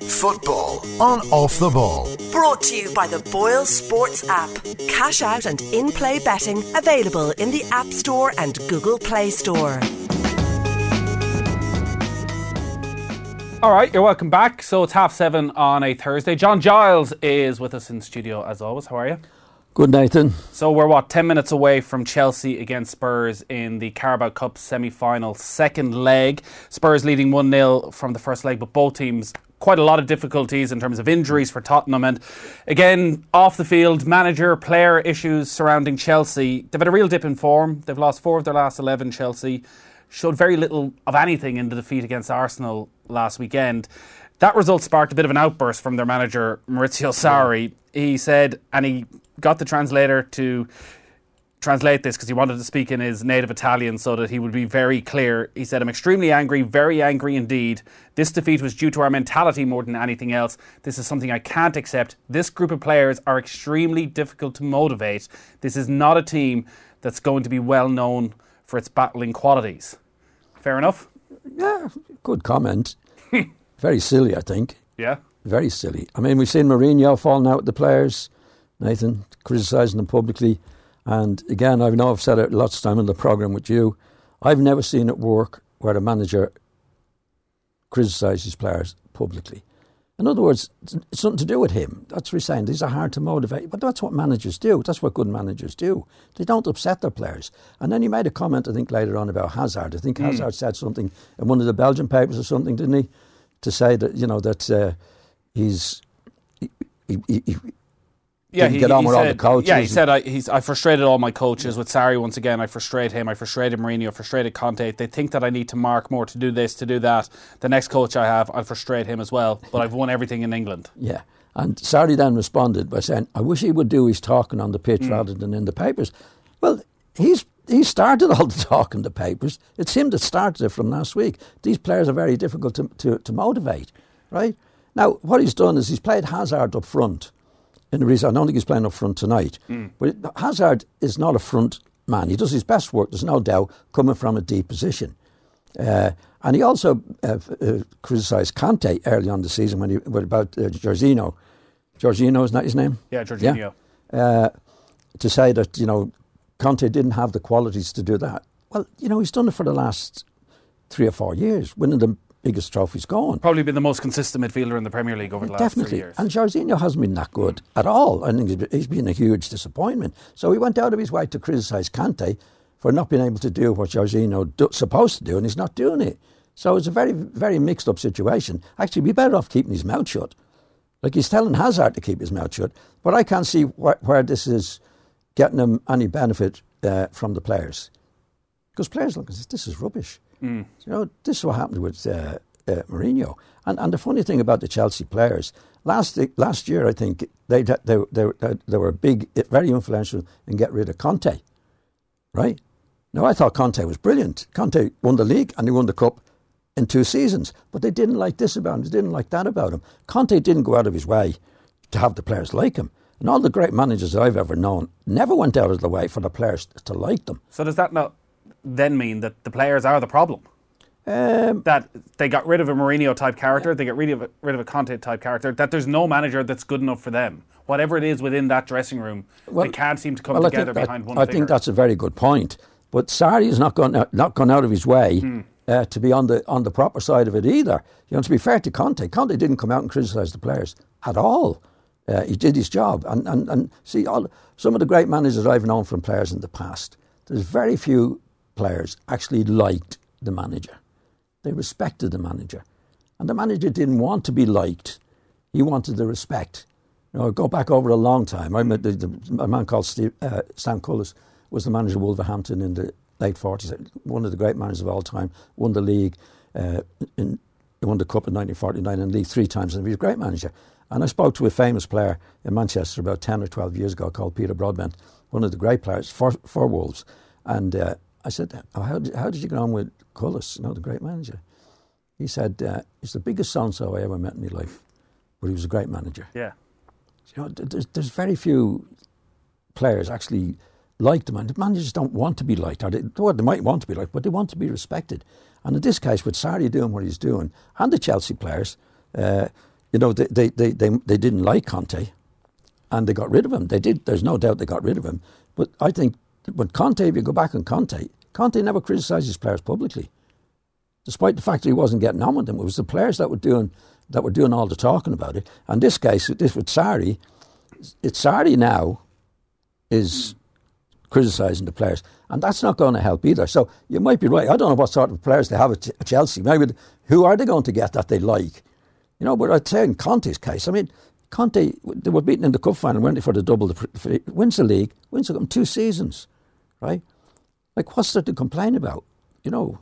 Football on Off the Ball. Brought to you by the Boyle Sports app. Cash out and in play betting available in the App Store and Google Play Store. All right, you're welcome back. So it's half seven on a Thursday. John Giles is with us in studio as always. How are you? Good, Nathan. So we're what ten minutes away from Chelsea against Spurs in the Carabao Cup semi-final second leg. Spurs leading one 0 from the first leg, but both teams quite a lot of difficulties in terms of injuries for Tottenham and again off the field manager player issues surrounding Chelsea. They've had a real dip in form. They've lost four of their last eleven. Chelsea showed very little of anything in the defeat against Arsenal last weekend. That result sparked a bit of an outburst from their manager Maurizio Sarri. He said, and he got the translator to translate this because he wanted to speak in his native Italian so that he would be very clear. He said, I'm extremely angry, very angry indeed. This defeat was due to our mentality more than anything else. This is something I can't accept. This group of players are extremely difficult to motivate. This is not a team that's going to be well known for its battling qualities. Fair enough? Yeah, good comment. very silly, I think. Yeah. Very silly. I mean, we've seen Mourinho falling out with the players, Nathan, criticising them publicly. And again, I know I've said it lots of time in the programme with you. I've never seen it work where a manager criticises players publicly. In other words, it's something to do with him. That's what he's saying. These are hard to motivate. But that's what managers do. That's what good managers do. They don't upset their players. And then he made a comment, I think, later on about Hazard. I think mm. Hazard said something in one of the Belgian papers or something, didn't he? To say that, you know, that uh, he's. He, he, he, yeah, he, get on with said, all the coaches. Yeah, he said I, he's, I frustrated all my coaches with Sarri once again. I frustrate him. I frustrated Mourinho. I frustrated Conte. They think that I need to mark more to do this, to do that. The next coach I have, I'll frustrate him as well. But I've won everything in England. Yeah, and Sarri then responded by saying, "I wish he would do his talking on the pitch mm. rather than in the papers." Well, he's he started all the talk in the papers. It's him that started it from last week. These players are very difficult to, to, to motivate, right? Now, what he's done is he's played Hazard up front in the reason I don't think he's playing up front tonight. Mm. But Hazard is not a front man. He does his best work, there's no doubt, coming from a deep position. Uh, and he also uh, uh, criticised Kante early on the season when he what about uh, Jorginho. Jorginho is that his name? Yeah, Jorginho. Yeah. Uh, to say that you know Kante didn't have the qualities to do that. Well, you know he's done it for the last three or four years, winning the biggest trophies going. Probably been the most consistent midfielder in the Premier League over the last Definitely. three years. And Jorginho hasn't been that good at all. I think he's been a huge disappointment. So he went out of his way to criticise Kante for not being able to do what Jorginho do, supposed to do, and he's not doing it. So it's a very, very mixed up situation. Actually, he'd be better off keeping his mouth shut. Like he's telling Hazard to keep his mouth shut, but I can't see wh- where this is getting him any benefit uh, from the players. Because players look, this is rubbish. Mm. You know, this is what happened with uh, uh, Mourinho. And, and the funny thing about the Chelsea players, last last year I think they they they, they were big, very influential in getting rid of Conte, right? Now I thought Conte was brilliant. Conte won the league and he won the cup in two seasons, but they didn't like this about him. They didn't like that about him. Conte didn't go out of his way to have the players like him. And all the great managers that I've ever known never went out of the way for the players to like them. So does that not then mean that the players are the problem? Um, that they got rid of a Mourinho type character, yeah. they get rid of a, rid of a Conte type character. That there's no manager that's good enough for them. Whatever it is within that dressing room, well, they can't seem to come well, together behind that, one. I figure. think that's a very good point. But Sarri has not gone out, not gone out of his way mm. uh, to be on the on the proper side of it either. You know, to be fair to Conte, Conte didn't come out and criticise the players at all. Uh, he did his job, and and, and see all, some of the great managers I've known from players in the past. There's very few players actually liked the manager. They respected the manager. And the manager didn't want to be liked. He wanted the respect. You know, go back over a long time. I met the, the, a man called Steve, uh, Stan Cullis was the manager of Wolverhampton in the late 40s, one of the great managers of all time, won the league, uh, in, won the cup in 1949 and league three times, and he was a great manager. And I spoke to a famous player in Manchester about 10 or 12 years ago called Peter Broadbent, one of the great players for, for Wolves. And uh, I said, oh, how, did, how did you get on with Cullis, you know, the great manager? He said, uh, he's the biggest so-and-so I ever met in my life, but he was a great manager. Yeah. You know, there's, there's very few players actually like the manager. Managers don't want to be liked. Or they, well, they might want to be liked, but they want to be respected. And in this case, with Sarri doing what he's doing, and the Chelsea players, uh, you know, they, they, they, they, they didn't like Conte and they got rid of him. They did, there's no doubt they got rid of him. But I think when Conte, if you go back on Conte, Conte never criticised his players publicly, despite the fact that he wasn't getting on with them. It was the players that were doing that were doing all the talking about it. And this case, this with Sarri, it's Sarri now is criticising the players, and that's not going to help either. So you might be right. I don't know what sort of players they have at Chelsea. Maybe who are they going to get that they like? You know, but I'd say in Conte's case, I mean, Conte they were beaten in the cup final, weren't they, for the double? The, wins the league, wins the two seasons, right? Like, what's there to complain about? You know,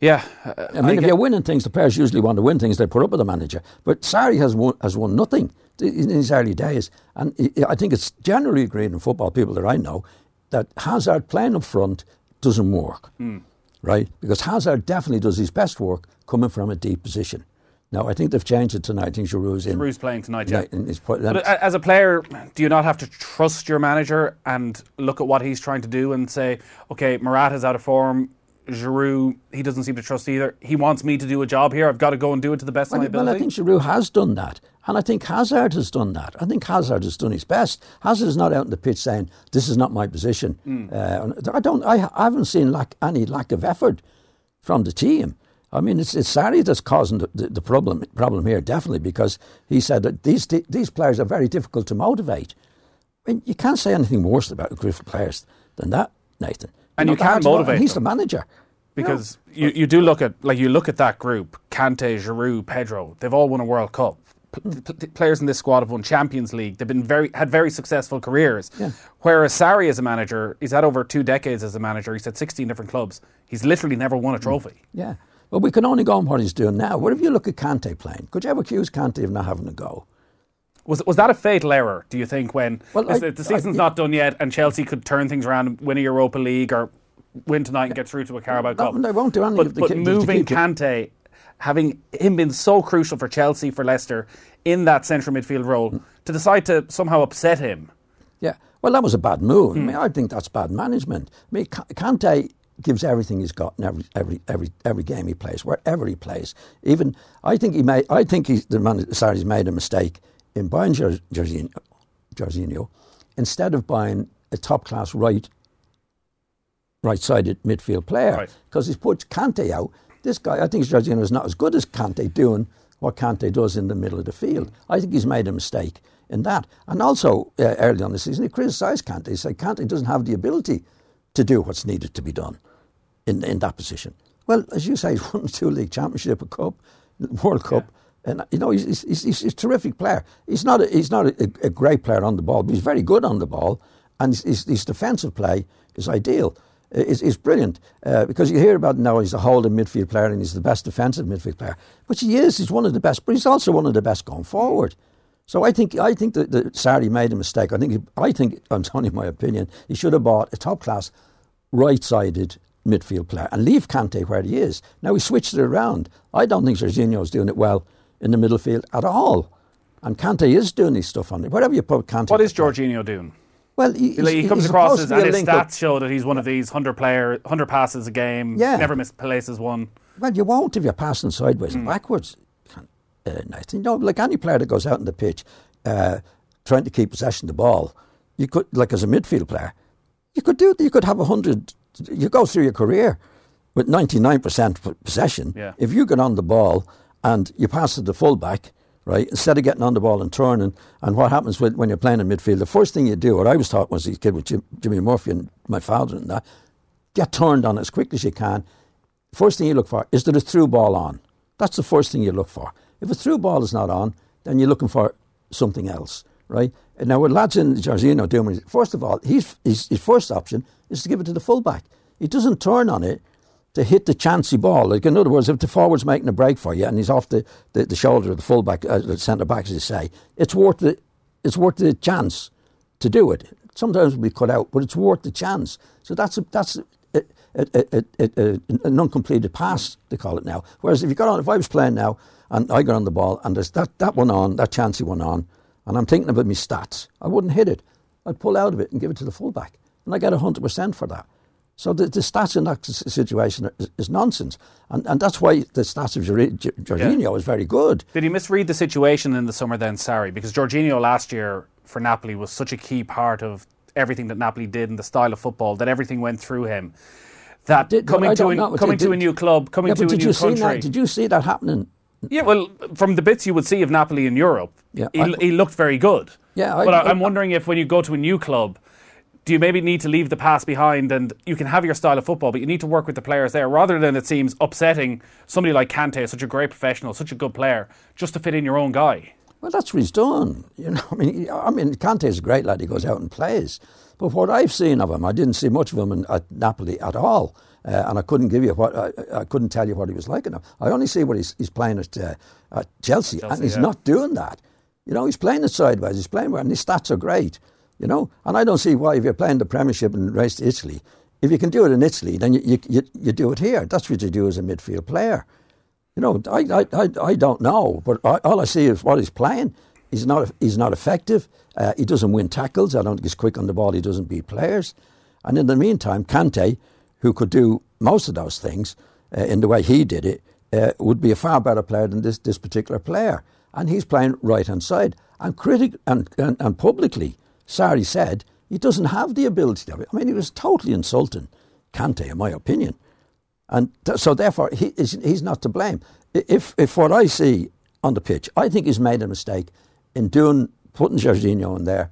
yeah, uh, I mean, I if you're winning things, the players usually want to win things. They put up with the manager. But Sarri has won has won nothing in his early days, and I think it's generally agreed in football people that I know that Hazard playing up front doesn't work, mm. right? Because Hazard definitely does his best work coming from a deep position. Now, I think they've changed it tonight. I think Giroud's in. Giroud's playing tonight, yeah. But as a player, do you not have to trust your manager and look at what he's trying to do and say, okay, Morata's out of form, Giroud, he doesn't seem to trust either. He wants me to do a job here. I've got to go and do it to the best well, of my ability. Well, I think Giroud has done that. And I think Hazard has done that. I think Hazard has done his best. Hazard is not out in the pitch saying, this is not my position. Mm. Uh, I, don't, I, I haven't seen lack, any lack of effort from the team. I mean, it's, it's Sarri that's causing the, the, the, problem, problem here, definitely, because he said that these, these players are very difficult to motivate. I mean, you can't say anything worse about a group of players than that, Nathan. And you, you can't motivate. He's them. the manager because you, you do look at like you look at that group Kante, Giroud, Pedro they've all won a World Cup P- p- players in this squad have won Champions League they've been very had very successful careers yeah. whereas Sarri as a manager he's had over two decades as a manager he's had 16 different clubs he's literally never won a trophy yeah well we can only go on what he's doing now what if you look at Kante playing could you ever accuse Kante of not having a go was was that a fatal error? Do you think when well, I, the season's I, not done yet and Chelsea could turn things around, and win a Europa League or win tonight and get through to a Carabao Cup. No, they won't do anything. But, but moving Kante, having him been so crucial for Chelsea, for Leicester, in that central midfield role, mm. to decide to somehow upset him. Yeah, well, that was a bad move. Mm. I mean, I think that's bad management. I mean, Kante gives everything he's got in every every every every game he plays, wherever he plays. Even I think he made. I think he's the man. Sorry, he's made a mistake in buying Jorginho, Jorginho instead of buying a top class right right-sided midfield player because right. he's put Kante out. This guy, I think Jorginho is not as good as Kante doing what Kante does in the middle of the field. I think he's made a mistake in that. And also, uh, early on the season, he criticised Kante. He said Kante doesn't have the ability to do what's needed to be done in, in that position. Well, as you say, he's won two league championship, a cup, World Cup. Yeah. And you know he's, he's, he's, he's, a terrific player. He's not a, he's not a, a, great player on the ball, but he's very good on the ball, and his, his defensive play is ideal is, is brilliant uh, because you hear about now he's a holding midfield player and he's the best defensive midfield player, which he is. He's one of the best, but he's also one of the best going forward. So I think I think that, that Sarri made a mistake. I think he, I think I'm telling you my opinion. He should have bought a top class, right sided midfield player and leave Kante where he is. Now he switched it around. I don't think Jorginho is doing it well in the middle field at all. And Kante is doing his stuff on it. Wherever you put Kante. What is Jorginho doing? Well, he, he comes across as, and his stats show that he's one of these hundred player, hundred passes a game. Yeah. never missed places one. Well, you won't if you're passing sideways mm. and backwards. Uh, nice. You know, like any player that goes out in the pitch, uh, trying to keep possession of the ball, you could, like as a midfield player, you could do. You could have a hundred. You go through your career with ninety nine percent possession. Yeah. If you get on the ball and you pass to the fullback right? Instead of getting on the ball and turning, and what happens when, when you're playing in midfield, the first thing you do, what I was taught was a kid with Jim, Jimmy Murphy and my father and that, get turned on as quick as you can. First thing you look for is there a through ball on. That's the first thing you look for. If a through ball is not on, then you're looking for something else, right? And now, with lads in Jorginho doing, first of all, his, his, his first option is to give it to the fullback. He doesn't turn on it to hit the chancy ball. Like in other words, if the forward's making a break for you and he's off the, the, the shoulder of the fullback, uh, the centre back, as you say, it's worth the it's worth the chance to do it. Sometimes we cut out, but it's worth the chance. So that's a, that's a, a, an uncompleted pass they call it now. Whereas if you got on, if I was playing now and I got on the ball and there's that that one on, that chancy one on, and I'm thinking about my stats, I wouldn't hit it. I'd pull out of it and give it to the fullback, and I get hundred percent for that. So the, the stats in that situation is, is nonsense, and and that's why the stats of Jorginho Jorginho is very good. Did he misread the situation in the summer then, Sarri? Because Jorginho last year for Napoli was such a key part of everything that Napoli did and the style of football that everything went through him. That Did- coming to coming Did- to a new club, coming Yeah, to a did new you see country. that? Did you see that happening? Yeah, well, from the bits you would see of Napoli in Europe, Yeah, he, I- he looked very good. Yeah, I- but I, I'm wondering if when you go to a new club, do you maybe need to leave the past behind and you can have your style of football, but you need to work with the players there rather than it seems upsetting somebody like Kante, such a great professional, such a good player, just to fit in your own guy. Well, that's what he's done. You know, I mean, I mean, Kante's a great lad. He goes out and plays. But what I've seen of him, I didn't see much of him in, at Napoli at all, uh, and I couldn't give you what I, I couldn't tell you what he was like enough. I only see what he's, he's playing at, uh, at Chelsea, Chelsea, and he's yeah. not doing that. You know, he's playing it sideways. He's playing well, and his stats are great. You know, and I don't see why if you're playing the Premiership and race to Italy, if you can do it in Italy, then you, you, you, you do it here. That's what you do as a midfield player. You know, I, I, I, I don't know, but I, all I see is what he's playing. He's not, he's not effective. Uh, he doesn't win tackles. I don't think he's quick on the ball. He doesn't beat players. And in the meantime, Kante, who could do most of those things uh, in the way he did it, uh, would be a far better player than this, this particular player. And he's playing right hand side. And, critic, and, and, and publicly, Sarri said he doesn't have the ability to. I mean, he was totally insulting Kante, in my opinion. And th- so, therefore, he is, he's not to blame. If, if what I see on the pitch, I think he's made a mistake in doing putting Jorginho in there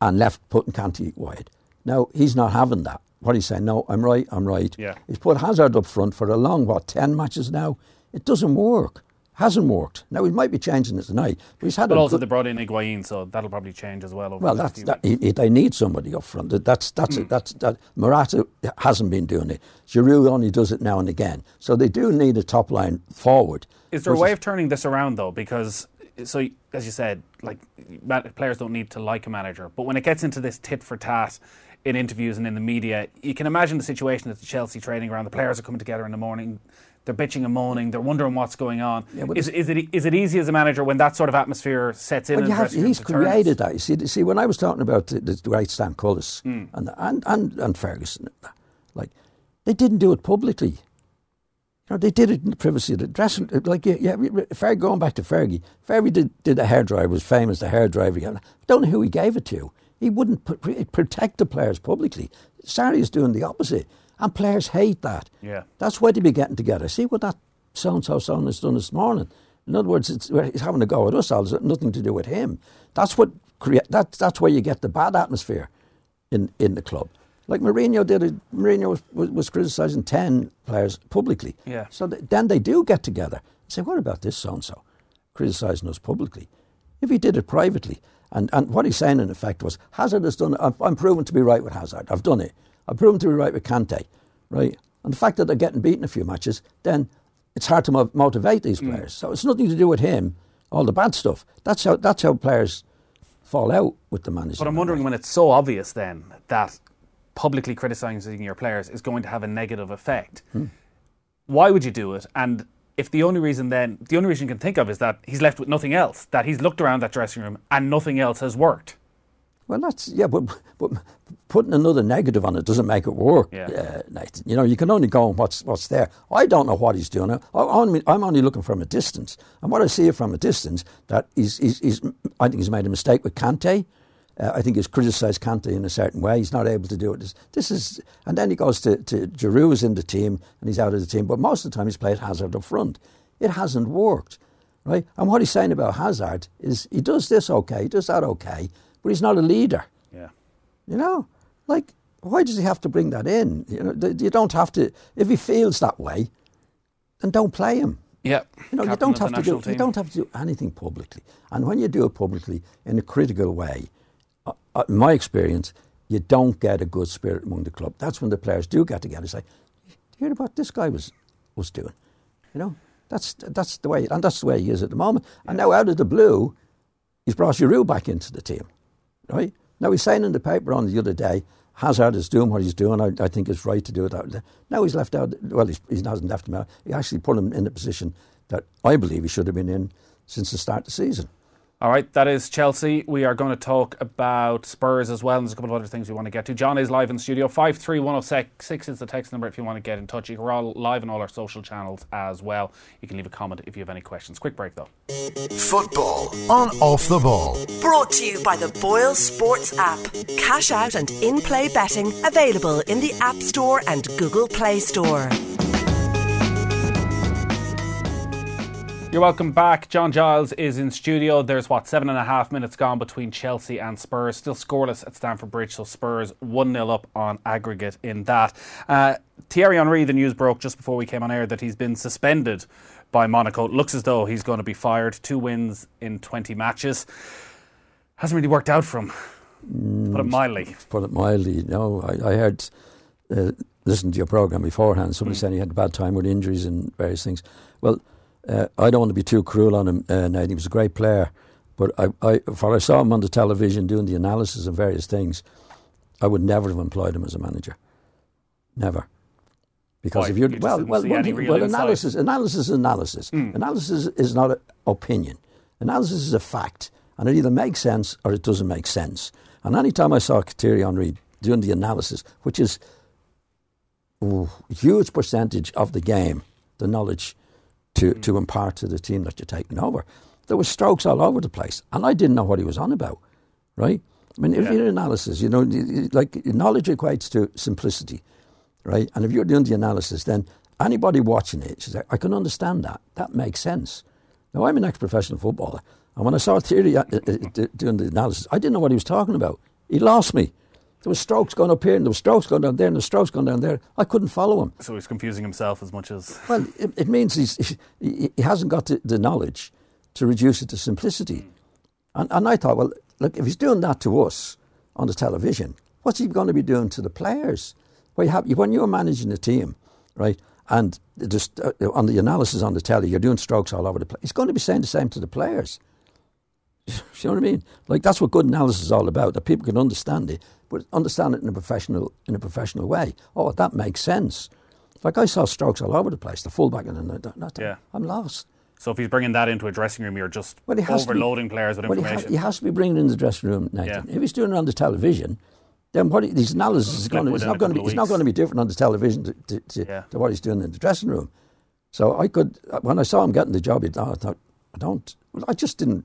and left putting Kante wide. Now, he's not having that. What he's saying, no, I'm right, I'm right. Yeah. He's put Hazard up front for a long, what, 10 matches now? It doesn't work. Hasn't worked. Now, he might be changing it tonight, but he's had But a also good, they brought in Higuain, so that'll probably change as well. Over well, the that's that, he, he- they need somebody up front. That's that's Hmm. it. That's that. Morata hasn't been doing it. Giroud only does it now and again. So they do need a top line forward. Is there a way of turning this around though? Because so as you said, like players don't need to like a manager, but when it gets into this tit for tat in interviews and in the media, you can imagine the situation at the Chelsea training ground. The players are coming together in the morning. They're bitching and moaning. They're wondering what's going on. Yeah, is, is it is it easy as a manager when that sort of atmosphere sets in? Well, have, he's to turn it? created that. You see, see, when I was talking about the, the great Stan Cullis Hmm. and, and and and Ferguson, like they didn't do it publicly. You know, they did it in the privacy of the dressing. room. Like, yeah, yeah going back to Fergie, Fergie did, did a hairdryer, was famous, the hairdryer. I don't know who he gave it to. He wouldn't protect the players publicly. Sarri is doing the opposite. And players hate that. Yeah. That's why they be getting together. See what that so and so son has done this morning. In other words, it's, he's having a go at us all. It's nothing to do with him. That's what create. That, that's where you get the bad atmosphere in, in the club. Like Mourinho did it. Mourinho was, was, was criticising ten players publicly. Yeah. So th- then they do get together and say, "What about this so and so criticising us publicly?" If he did it privately, and, and what he's saying in effect was, Hazard has done. it. I've, I'm proven to be right with Hazard. I've done it. I've proven to be right with Kante, right? And the fact that they're getting beaten a few matches, then it's hard to mo- motivate these Mm. players. So it's nothing to do with him. All the bad stuff. That's how that's how players fall out with the manager. But I'm wondering when it's so obvious then that publicly criticising your players is going to have a negative effect. Hmm. Why would you do it? And if the only reason then, the only reason you can think of is that he's left with nothing else, that he's looked around that dressing room and nothing else has worked. Well, that's yeah, but but putting another negative on it doesn't make it work, Yeah. uh, Nathan. You know, you can only go on what's what's there. I don't know what he's doing. I, I'm, I'm only looking from a distance, and what I see from a distance that he's, he's, he's I think he's made a mistake with Kante. Uh, I think he's criticised Kante in a certain way. He's not able to do it. This, this is, and then he goes to to Giroud's in the team, and he's out of the team. But most of the time, he's played Hazard up front. It hasn't worked, right? And what he's saying about Hazard is he does this okay, he does that okay, but he's not a leader. Yeah. You know, like why does he have to bring that in? You know, th- you don't have to. If he feels that way, then don't play him. Yeah. You know, you don't have to do. national You don't have to do anything publicly. And when you do it publicly in a critical way, uh, in my experience, you don't get a good spirit among the club. That's when the players do get together and say, "Do you hear what this guy was was doing?" You know, that's that's the way, and that's the way he is at the moment. And now, out of the blue, he's brought Giroud back into the team, right? Now he's saying in the paper on the other day, Hazard is doing what he's doing. I, I think it's right to do it. That. Now he's left out. Well, he's, he hasn't left him out. He actually put him in a position that I believe he should have been in since the start of the season. All right, that is Chelsea. We are going to talk about Spurs as well, and there's a couple of other things we want to get to. John is live in studio. 53106 is the text number if you want to get in touch. You are all live on all our social channels as well. You can leave a comment if you have any questions. Quick break though. Football on Off the Ball. Brought to you by the Boyle Sports app. Cash out and in play betting available in the App Store and Google Play Store. You're welcome back. John Giles is in studio. There's what seven and a half minutes gone between Chelsea and Spurs. Still scoreless at Stamford Bridge, so Spurs one 0 up on aggregate in that. Uh, Thierry Henry, the news broke just before we came on air that he's been suspended by Monaco. It looks as though he's going to be fired. Two wins in 20 matches. Hasn't really worked out for him. Put it mildly. Put it mildly. No, I, I heard, uh, listened to your program beforehand. Somebody said he had a bad time with injuries and various things. Well, uh, I don't want to be too cruel on him, uh, He was a great player, but I, I, for I saw him on the television doing the analysis of various things, I would never have employed him as a manager. Never. Because Why? if you're You well, well, see one any thing- real well, insight? analysis, analysis is analysis. Analysis is not an opinion. Analysis is a fact, and it either makes sense or it doesn't make sense. And any time I saw Thierry Henry doing the analysis, which is ooh, a huge percentage of the game, the knowledge to, to impart to the team that you're taking over. There were strokes all over the place, and I didn't know what he was on about, right? I mean, if Yeah. you're analysis, you know, like knowledge equates to simplicity, right? And if you're doing the analysis, then anybody watching it, she's like, I can understand that. That makes sense. Now, I'm an ex-professional footballer, and when I saw Thierry uh, uh, uh, doing the analysis, I didn't know what he was talking about. He lost me. There was strokes going up here, and there was strokes going down there, and there was strokes going down there. I couldn't follow him. So he's confusing himself as much as. Well, it, it means he's, he, he hasn't got the, the knowledge to reduce it to simplicity. And, and I thought, well, look, if he's doing that to us on the television, what's he going to be doing to the players? Well, you have, when you're managing a team, right, and just uh, on the analysis on the telly, you're doing strokes all over the place. He's going to be saying the same to the players. you know what I mean? Like that's what good analysis is all about. That people can understand it, but understand it in a professional in a professional way. Oh, that makes sense. Like I saw strokes all over the place. The fullback and the, the, Yeah. I'm lost. So if he's bringing that into a dressing room, you're just Well, to be- overloading players with Well, he, ha- information. he has to be bringing it in the dressing room, Nathan. Yeah. If he's doing it on the television, then what he, his analysis is going to, it's not going to be it's not going to be different on the television to, to, to, Yeah. to what he's doing in the dressing room. So I could uh, when I saw him getting the job, I thought, I thought I don't. Well, I just didn't.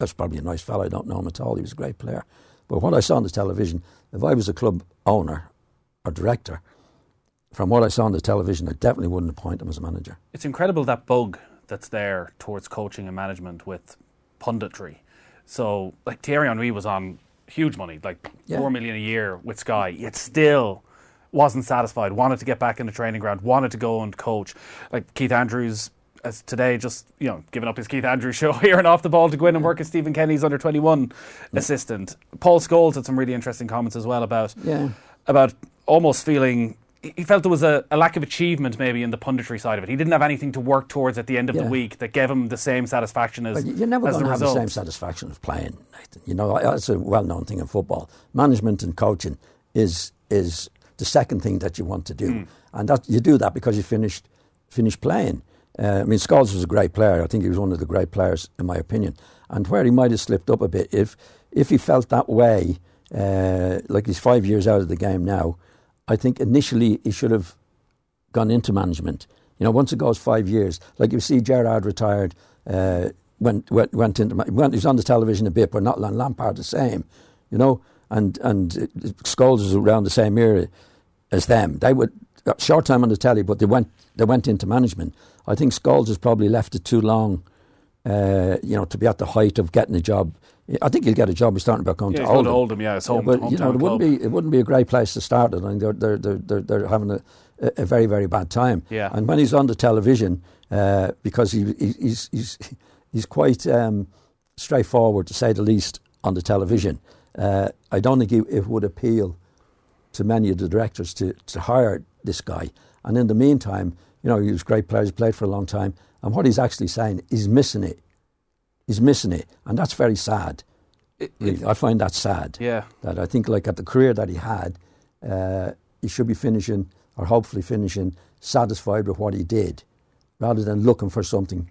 That's probably a nice fellow. I don't know him at all. He was a great player. But what I saw on the television, if I was a club owner or director, from what I saw on the television, I definitely wouldn't appoint him as a manager. It's incredible that bug that's there towards coaching and management with punditry. So, like Thierry Henry was on huge money, like Yeah. four million a year with Sky, yet still wasn't satisfied. Wanted to get back in the training ground. Wanted to go and coach. Like Keith Andrews, as today, just you know, giving up his Keith Andrews show here and off the ball to go in and work as Stephen Kenny's under twenty one assistant. Paul Scholes had some really interesting comments as well about Yeah. about almost feeling he felt there was a, a lack of achievement maybe in the punditry side of it. He didn't have anything to work towards at the end of the week that gave him the same satisfaction as But you're never going to have the same satisfaction of playing. Nathan. You know, that's a well-known thing in football. Management and coaching is is the second thing that you want to do, hmm. and that you do that because you finished finished playing. Uh, I mean, Scholes was a great player. I think he was one of the great players, in my opinion. And where he might have slipped up a bit, if if he felt that way, uh, like he's five years out of the game now, I think initially he should have gone into management. You know, once it goes five years, like you see Gerrard retired, uh, went, went went into went, he was on the television a bit, but not Lam- Lampard the same. You know, and and Scholes was around the same era as them. They would short time on the telly, but they went they went into management. I think Scholes has probably left it too long. Uh, you know, to be at the height of getting a job. I think he'll get a job. He's starting about going Yeah, to Oldham. to Oldham, yeah, it's home- but you know, it wouldn't club. be it wouldn't be a great place to start it. I think they're they're they're, they're, having a, a very very bad time. Yeah. And when he's on the television, uh, because he, he he's he's he's quite um, straightforward to say the least on the television. Uh, I don't think it, it would appeal to many of the directors to, to hire this guy. And in the meantime, you know, he was a great player, he's played for a long time. And what he's actually saying, he's missing it. He's missing it. And that's very sad. Really. I find that sad. Yeah. That I think, like, at the career that he had, uh, he should be finishing, or hopefully finishing, satisfied with what he did, rather than looking for something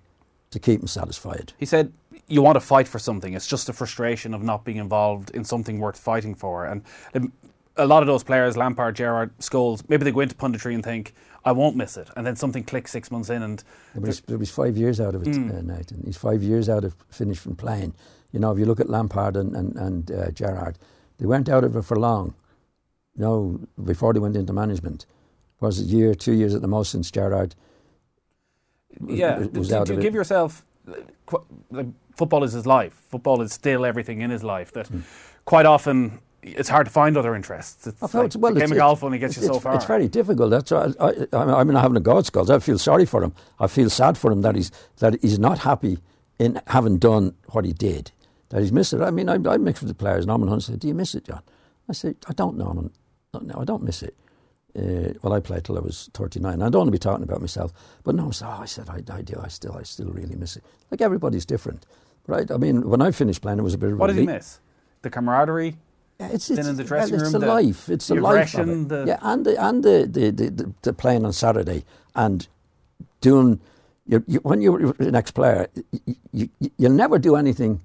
to keep him satisfied. He said you want to fight for something. It's just a frustration of not being involved in something worth fighting for. And um, a lot of those players, Lampard, Gerrard, Scholes, maybe they go into punditry and think, I won't miss it. And then something clicks six months in and. Yeah, he's, he's five years out of it, Hmm. uh, Nathan. He's five years out of finished from playing. You know, if you look at Lampard and, and, and uh, Gerrard, they weren't out of it for long. You know, before they went into management. Was a year, two years at the most since Gerrard was, yeah, was do, out do you it. give yourself. Like, football is his life. Football is still everything in his life. That quite often it's hard to find other interests. It's. I like well, the game it's- of golf only gets you so far. It's very difficult. That's why I, I, I'm not having a God's cause. I feel sorry for him. I feel sad for him that he's that he's not happy in having done what he did. That he's missed it. I mean, I, I mixed with the players. Norman Hunt said, "Do you miss it, John?" I said, "I don't, Norman. No, no I don't miss it." Uh, well, I played till I was 39. I don't want to be talking about myself, but no, so I said I, I do. I still, I still really miss it. Like everybody's different, right? I mean, when I finished playing, it was a bit of a what did you relief. miss? The camaraderie. It's, it's, in the well, dressing it's room, the, the- life. It's the, the life of it. the- yeah, and the and the the, the, the, the playing on Saturday and doing. You, you, when you're an ex-player, you, you, you'll never do anything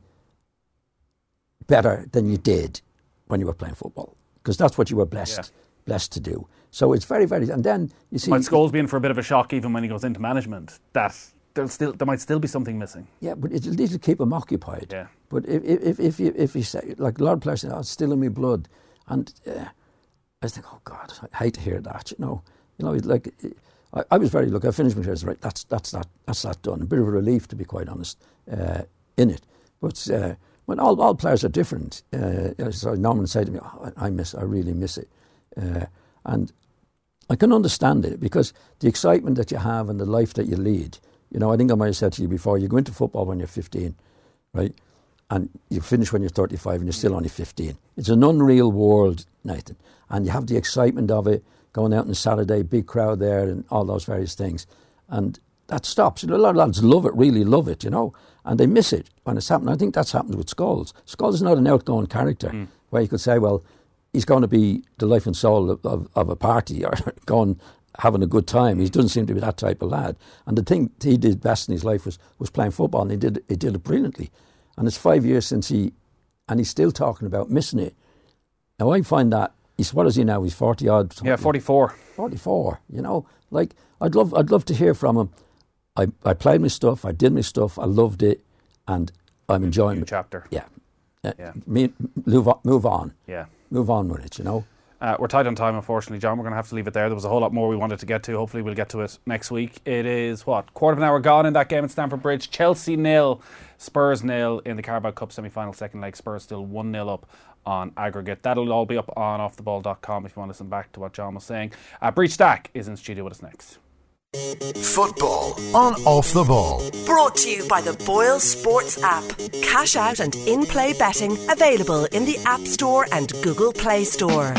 better than you did when you were playing football because that's what you were blessed Yeah. blessed to do. So it's very very. And then you see, Might Scholes be in for a bit of a shock even when he goes into management. That there'll still there might still be something missing. Yeah, but it'll to keep them occupied. Yeah. But if if if, if you if you say like a lot of players say, "Oh, it's still in my blood," and uh, I think, "Oh God, I hate to hear that." You know, you know, like I, I was very look. I finished my career. Right, that's that's that that's that done. A bit of a relief, to be quite honest, uh, in it. But uh, when all all players are different, uh, so Norman said to me, oh, "I I miss, I really miss it," uh, and I can understand it because the excitement that you have and the life that you lead. You know, I think I might have said to you before, you go into football when you're 15, right? And you finish when you're 35 and you're still only 15. It's an unreal world, Nathan. And you have the excitement of it, going out on Saturday, big crowd there, and all those various things. And that stops. You know, a lot of lads love it, really love it, you know, and they miss it when it's happening. I think that's happened with Scholes. Scholes is not an outgoing character mm. where you could say, well, he's going to be the life and soul of, of, of a party or going having a good time. He doesn't seem to be that type of lad. And the thing he did best in his life was, was playing football, and he did he did it brilliantly. And it's five years since he, and he's still talking about missing it. Now I find that he's what is he now? He's forty odd. Yeah, forty four. 44, you know. Like I'd love I'd love to hear from him. I, I played my stuff, I did my stuff, I loved it, and I'm enjoying New it. chapter. Yeah. Uh, Yeah. Me, move on, move on. Yeah. Move on with it, you know. Uh, we're tight on time, unfortunately, John. We're going to have to leave it there. There was a whole lot more we wanted to get to. Hopefully, we'll get to it next week. It is what quarter of an hour gone in that game at Stamford Bridge. Chelsea nil, Spurs nil in the Carabao Cup semi-final second leg. Spurs still one 0 up on aggregate. That'll all be up on offtheball.com if you want to listen back to what John was saying. Uh, Breach Stack is in studio with us next. Football on Off the Ball. Brought to you by the Boyle Sports app. Cash out and in play betting available in the App Store and Google Play Store.